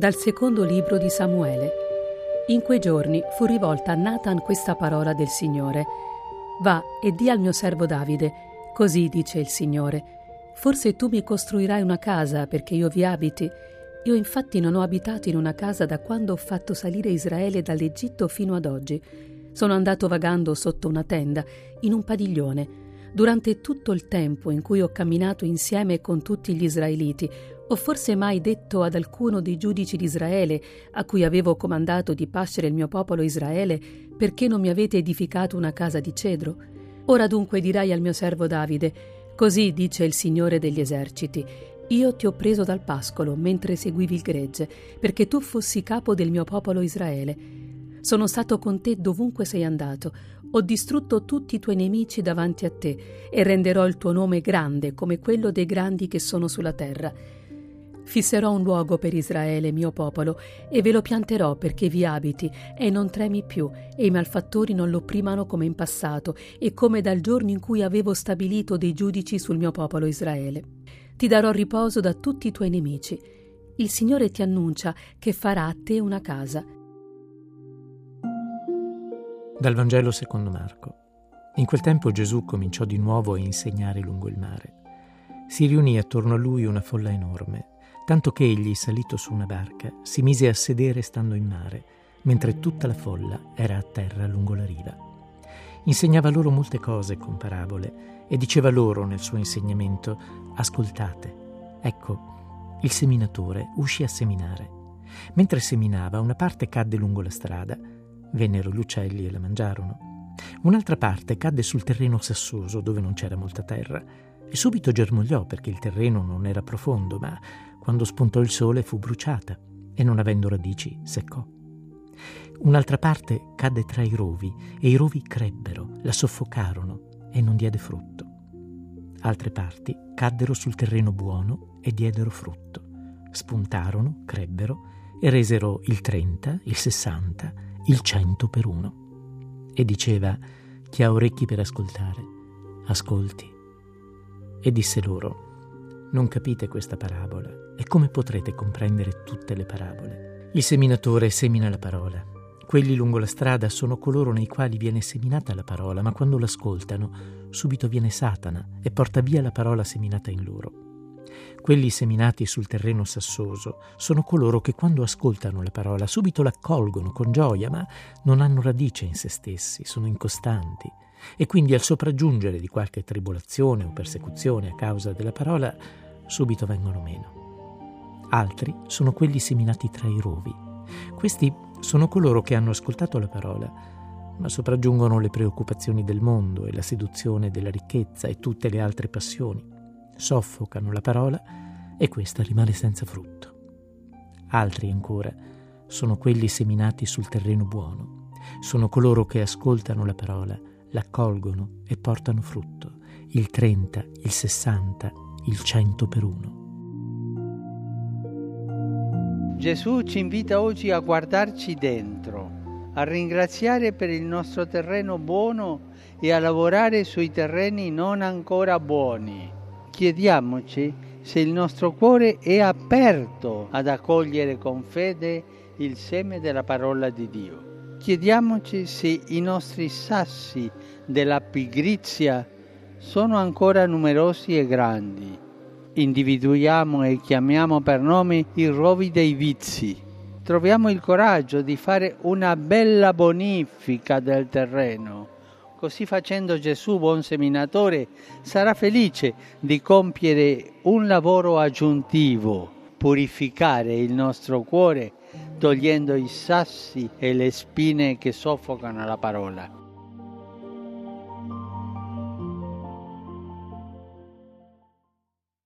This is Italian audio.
Dal secondo libro di Samuele. In quei giorni fu rivolta a Nathan questa parola del Signore. Va e di al mio servo Davide, così dice il Signore. Forse tu mi costruirai una casa perché io vi abiti. Io infatti non ho abitato in una casa da quando ho fatto salire Israele dall'Egitto fino ad oggi. Sono andato vagando sotto una tenda, in un padiglione. Durante tutto il tempo in cui ho camminato insieme con tutti gli israeliti, ho forse mai detto ad alcuno dei giudici di Israele, a cui avevo comandato di pascere il mio popolo Israele, perché non mi avete edificato una casa di cedro? Ora dunque dirai al mio servo Davide, così dice il Signore degli eserciti, io ti ho preso dal pascolo mentre seguivi il gregge, perché tu fossi capo del mio popolo Israele. Sono stato con te dovunque sei andato, ho distrutto tutti i tuoi nemici davanti a te e renderò il tuo nome grande come quello dei grandi che sono sulla terra Fisserò un luogo per Israele, mio popolo, e ve lo pianterò perché vi abiti, e non tremi più, e i malfattori non lo opprimano come in passato, e come dal giorno in cui avevo stabilito dei giudici sul mio popolo Israele. Ti darò riposo da tutti i tuoi nemici. Il Signore ti annuncia che farà a te una casa. Dal Vangelo secondo Marco. In quel tempo Gesù cominciò di nuovo a insegnare lungo il mare. Si riunì attorno a lui una folla enorme tanto che egli, salito su una barca, si mise a sedere stando in mare, mentre tutta la folla era a terra lungo la riva. Insegnava loro molte cose con parabole e diceva loro nel suo insegnamento, ascoltate, ecco, il seminatore uscì a seminare. Mentre seminava, una parte cadde lungo la strada, vennero gli uccelli e la mangiarono. Un'altra parte cadde sul terreno sassoso dove non c'era molta terra e subito germogliò perché il terreno non era profondo, ma quando spuntò il sole fu bruciata e non avendo radici seccò. Un'altra parte cadde tra i rovi e i rovi crebbero, la soffocarono e non diede frutto. Altre parti caddero sul terreno buono e diedero frutto. Spuntarono, crebbero e resero il 30, il 60, il 100 per uno. E diceva, chi ha orecchi per ascoltare, ascolti e disse loro, non capite questa parabola e come potrete comprendere tutte le parabole? Il seminatore semina la parola. Quelli lungo la strada sono coloro nei quali viene seminata la parola, ma quando l'ascoltano, subito viene Satana e porta via la parola seminata in loro. Quelli seminati sul terreno sassoso sono coloro che quando ascoltano la parola subito l'accolgono con gioia, ma non hanno radice in se stessi, sono incostanti e quindi al sopraggiungere di qualche tribolazione o persecuzione a causa della parola, subito vengono meno. Altri sono quelli seminati tra i rovi. Questi sono coloro che hanno ascoltato la parola, ma sopraggiungono le preoccupazioni del mondo e la seduzione della ricchezza e tutte le altre passioni. Soffocano la parola e questa rimane senza frutto. Altri ancora sono quelli seminati sul terreno buono. Sono coloro che ascoltano la parola, l'accolgono e portano frutto, il 30, il 60, il 100 per uno. Gesù ci invita oggi a guardarci dentro, a ringraziare per il nostro terreno buono e a lavorare sui terreni non ancora buoni. Chiediamoci se il nostro cuore è aperto ad accogliere con fede il seme della parola di Dio. Chiediamoci se i nostri sassi della pigrizia sono ancora numerosi e grandi. Individuiamo e chiamiamo per nome i rovi dei vizi. Troviamo il coraggio di fare una bella bonifica del terreno. Così facendo Gesù, buon seminatore, sarà felice di compiere un lavoro aggiuntivo, purificare il nostro cuore togliendo i sassi e le spine che soffocano la parola.